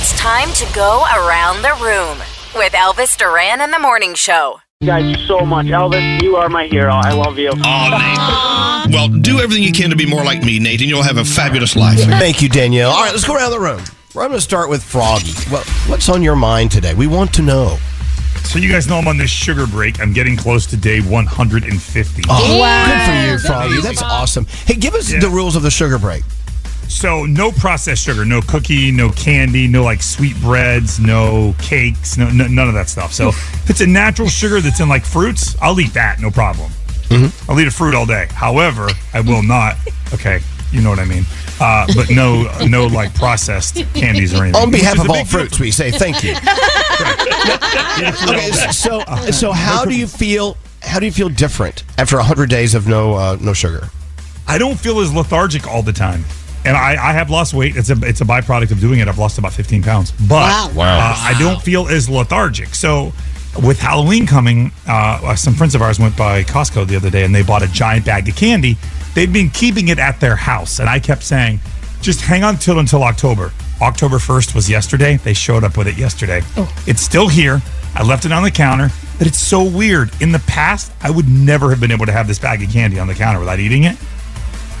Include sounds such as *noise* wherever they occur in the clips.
It's time to go around the room with Elvis Duran and the Morning Show. guys so much. Elvis, you are my hero. I love you. Oh, Nate. Well, do everything you can to be more like me, Nate, and you'll have a fabulous life. *laughs* Thank you, Danielle. All right, let's go around the room. We're going to start with Froggy. Well, what's on your mind today? We want to know. So you guys know I'm on this sugar break. I'm getting close to day 150. Oh, wow. good for you, Froggy. That's awesome. Hey, give us Yeah. the rules of the sugar break. So no processed sugar, no cookie, no candy, no like sweet breads, no cakes, no, no none of that stuff. So if it's a natural sugar that's in like fruits, I'll eat that, no problem. Mm-hmm. I'll eat a fruit all day. However, I will not. *laughs* Okay, you know what I mean. Uh, but no, no like processed candies or anything. On behalf of all big deal fruits, we say thank you. *laughs* okay, so so how do you feel? How do you feel different after hundred days of no uh, no sugar? I don't feel as lethargic all the time. And I, I have lost weight. It's a it's a byproduct of doing it. I've lost about 15 pounds. But Wow. Wow. Uh, I don't feel as lethargic. So with Halloween coming, uh, some friends of ours went by Costco the other day and they bought a giant bag of candy. They'd been keeping it at their house. And I kept saying, just hang on till until October. October 1st was yesterday. They showed up with it yesterday. It's still here. I left it on the counter, but it's so weird. In the past, I would never have been able to have this bag of candy on the counter without eating it.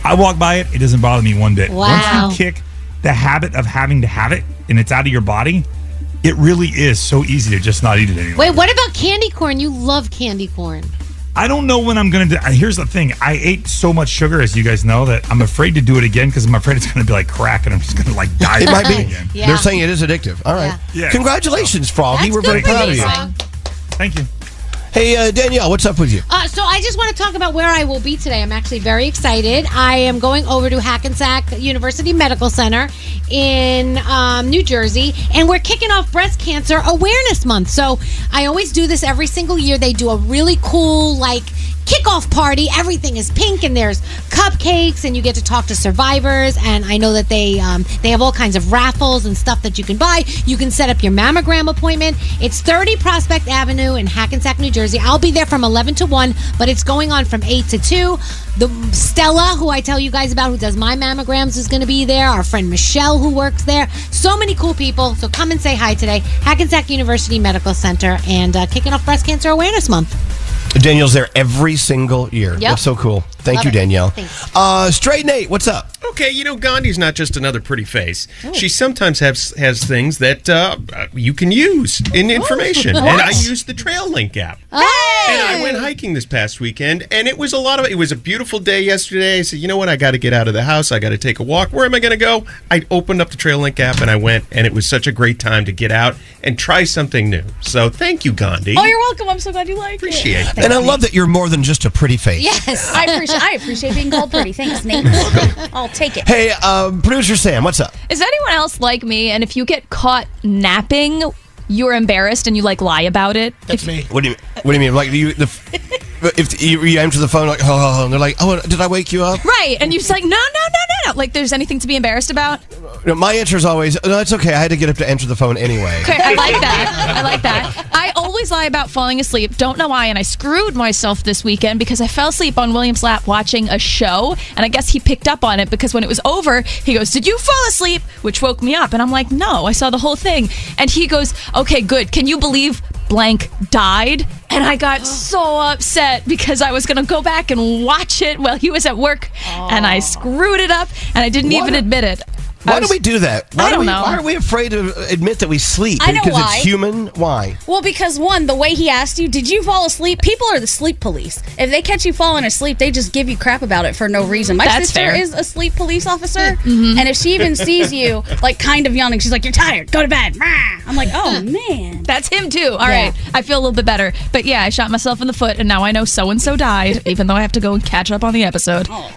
I walk by it, it doesn't bother me one bit. Wow. Once you kick the habit of having to have it and it's out of your body, it really is so easy to just not eat it anymore. Wait, what about candy corn? You love candy corn. I don't know when I'm going to do uh, Here's the thing I ate so much sugar, as you guys know, that I'm afraid to do it again because I'm afraid it's going to be like crack and I'm just going to like die. It might be. again. Yeah. They're saying it is addictive. All right. Yeah. Congratulations, Froggy. That's We're very proud of you. Thank you. Hey, uh, Danielle, what's up with you? Uh, so I just want to talk about where I will be today. I'm actually very excited. I am going over to Hackensack University Medical Center in um, New Jersey, and we're kicking off Breast Cancer Awareness Month. So I always do this every single year. They do a really cool, like, kickoff party. Everything is pink, and there's cupcakes, and you get to talk to survivors. And I know that they um, they have all kinds of raffles and stuff that you can buy. You can set up your mammogram appointment. It's 30 Prospect Avenue in Hackensack, New Jersey. I'll be there from 11 to 1, but it's going on from 8 to 2. The Stella, who I tell you guys about, who does my mammograms, is going to be there. Our friend Michelle, who works there. So many cool people. So come and say hi today. Hackensack University Medical Center and uh, kicking off Breast Cancer Awareness Month. Danielle's there every single year. Yep. That's so cool. Thank Love you, it. Danielle. Thanks. Uh, Straight Nate, what's up? Okay, you know, Gandhi's not just another pretty face. Oh. She sometimes has has things that uh, uh, you can use in information. What? *laughs* And I used the Trail Link app. And I went hiking this past weekend, and it was a lot of. It was a beautiful day yesterday. I said, you know what? I got to get out of the house. I got to take a walk. Where am I going to go? I opened up the Trail Link app and I went, and it was such a great time to get out and try something new. So thank you, Gandhi. Oh, you're welcome. I'm so glad you like it. Appreciate it. And I love that you're more than just a pretty face. Yes, I appreciate. *laughs* I appreciate being called pretty. Thanks, Nate. I'll take it. Hey, um, producer Sam, what's up? Is anyone else like me? And if you get caught napping, you're embarrassed and you like lie about it. That's me. What do you What do you mean? Like you the *laughs* if you, you answer the phone like oh, oh, oh, and they're like oh did I wake you up? Right, and you're just like, no no, no, no. Like, there's anything to be embarrassed about. No, my answer is always no. It's okay. I had to get up to answer the phone anyway. Okay, I like that. I like that. I always lie about falling asleep. Don't know why, and I screwed myself this weekend because I fell asleep on William's lap watching a show, and I guess he picked up on it because when it was over, he goes, "Did you fall asleep?" Which woke me up, and I'm like, "No, I saw the whole thing." And he goes, "Okay, good. Can you believe?" Blank died, and I got *gasps* so upset because I was gonna go back and watch it while he was at work, and I screwed it up, and I didn't even admit it. I Why was- do we do that? Why I do don't we, know. Why are we afraid to admit that we sleep? I know because why. it's human. Why? Well, because one, the way he asked you, did you fall asleep? People are the sleep police. If they catch you falling asleep, they just give you crap about it for no reason. My That's sister fair. is a sleep police officer, *laughs* mm-hmm. and if she even sees you like kind of yawning, she's like, "You're tired. Go to bed." I'm like, "Oh *laughs* man." That's him too. All right, I feel a little bit better. But yeah, I shot myself in the foot, and now I know so and so died, *laughs* even though I have to go and catch up on the episode. Oh.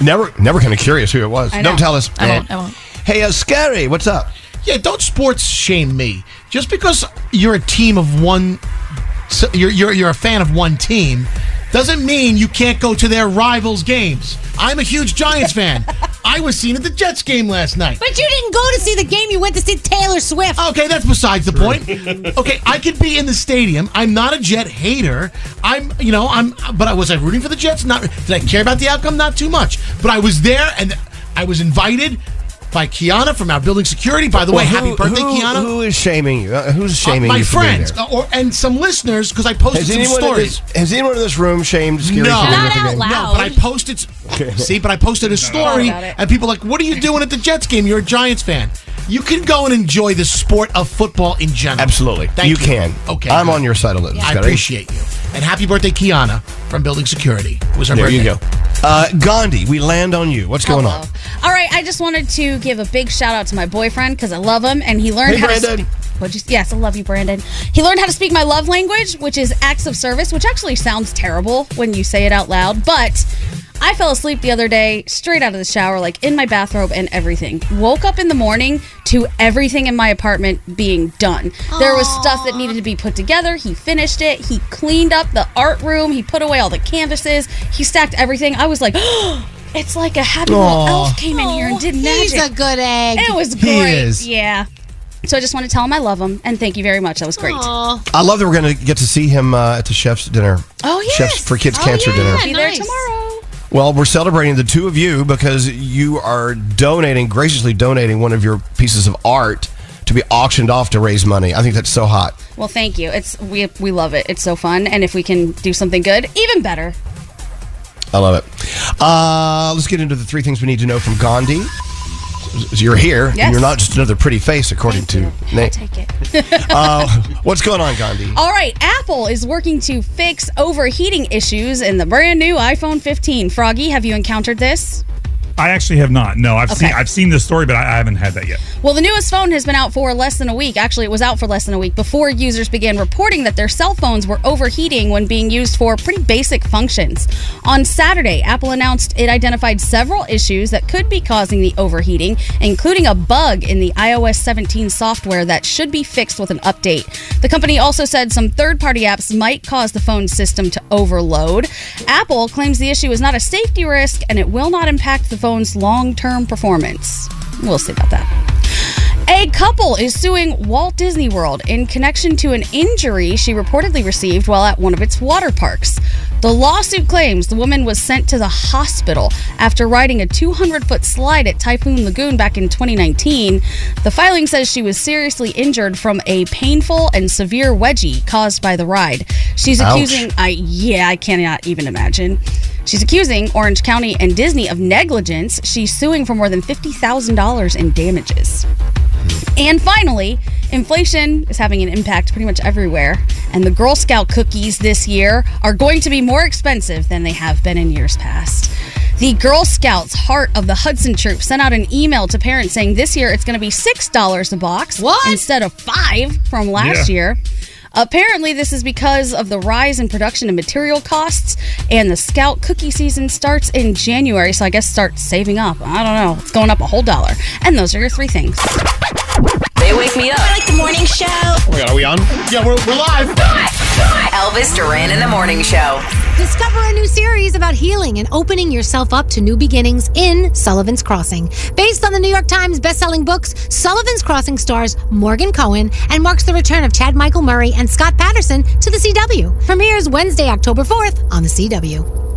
Never, never kind of curious who it was. Don't tell us. I won't. I won't. Hey, uh, Skeery, what's up? Yeah, don't sports shame me. Just because you're a team of one, so you're you're you're a fan of one team, doesn't mean you can't go to their rivals' games. I'm a huge Giants fan. I was seen at the Jets game last night. But you didn't go to see the game. You went to see Taylor Swift. Okay, that's besides the point. Okay, I could be in the stadium. I'm not a Jet hater. I'm, you know, I'm. But I was I rooting for the Jets? Not. Did I care about the outcome? Not too much. But I was there, and I was invited by Kiana from our building security. By the way, Well, happy birthday, who- Kiana. Who is shaming you? Uh, who's shaming my you? for being friends there? uh, or and some listeners because I posted Has some stories. this, has anyone in this room shamed Skeery No, for being at the game? no, but I posted. See, but I posted a story, and people are like, "What are you doing at the Jets game? You're a Giants fan. You can go and enjoy the sport of football in general. Absolutely, Thank you you. can. Okay, I'm good. on your side on this. I appreciate you, and happy birthday, Kiana from Building Security. It was her There birthday. you go. Uh, Gandhi, we land on you. What's going on? All right, I just wanted to give a big shout out to my boyfriend because I love him and he learned Hey, how Brandon. to speak. Well, yes, I love you, Brandon. He learned how to speak my love language, which is acts of service, which actually sounds terrible when you say it out loud. But I fell asleep the other day, straight out of the shower, like in my bathrobe and everything. Woke up in the morning to everything in my apartment being done. There was stuff that needed to be put together. He finished it. He cleaned up the art room. He put away all the canvases. He stacked everything. I was like, *gasps* it's like a happy little elf came in here and did magic. He's a good egg. It was He great. is. Yeah. So I just want to tell him I love him and thank you very much. That was great. I love that we're going to get to see him uh, at the chef's dinner. Oh, yes. Chefs for Kids Oh, Cancer yeah. dinner. Be there tomorrow. Well, we're celebrating the two of you because you are donating, graciously donating one of your pieces of art to be auctioned off to raise money. I think that's so hot. Well, thank you. It's we we love it. It's so fun, and if we can do something good, even better. I love it. Uh, let's get into the three things we need to know from Gandhi. You're here, and Yes. you're not just another pretty face, according to Nate. Take it. *laughs* uh, what's going on, Gandhi? All right, Apple is working to fix overheating issues in the brand new iPhone 15. Froggy, have you encountered this? I actually have not. No, I've Okay. seen I've seen this story, but I, I haven't had that yet. Well, the newest phone has been out for less than a week. Actually, it was out for less than a week before users began reporting that their cell phones were overheating when being used for pretty basic functions. On Saturday, Apple announced it identified several issues that could be causing the overheating, including a bug in the iOS 17 software that should be fixed with an update. The company also said some third party apps might cause the phone system to overload. Apple claims the issue is not a safety risk and it will not impact the phone's long term performance. We'll see about that. A couple is suing Walt Disney World in connection to an injury she reportedly received while at one of its water parks. The lawsuit claims the woman was sent to the hospital after riding a 200 foot slide at Typhoon Lagoon back in 2019. The filing says she was seriously injured from a painful and severe wedgie caused by the ride. She's Ouch. accusing, I yeah, I cannot even imagine. She's accusing Orange County and Disney of negligence. She's suing for more than $50,000 in damages. And finally, inflation is having an impact pretty much everywhere. And the Girl Scout cookies this year are going to be more expensive than they have been in years past. The Girl Scouts Heart of the Hudson Troop sent out an email to parents saying this year it's going to be $6 a box instead of 5 from last Yeah. year. Apparently, this is because of the rise in production and material costs, and the Scout cookie season starts in January, so I guess start saving up. I don't know. It's going up a whole dollar. And those are your three things. They wake me up. I like the morning show. Oh my God, are we on? Yeah, we're, we're live. Elvis Duran in the morning show. Discover a new series about healing and opening yourself up to new beginnings in Sullivan's Crossing. Based on the New York Times bestselling books, Sullivan's Crossing stars Morgan Kohan and marks the return of Chad Michael Murray and Scott Patterson to the CW. Premieres Wednesday, October 4th on the CW.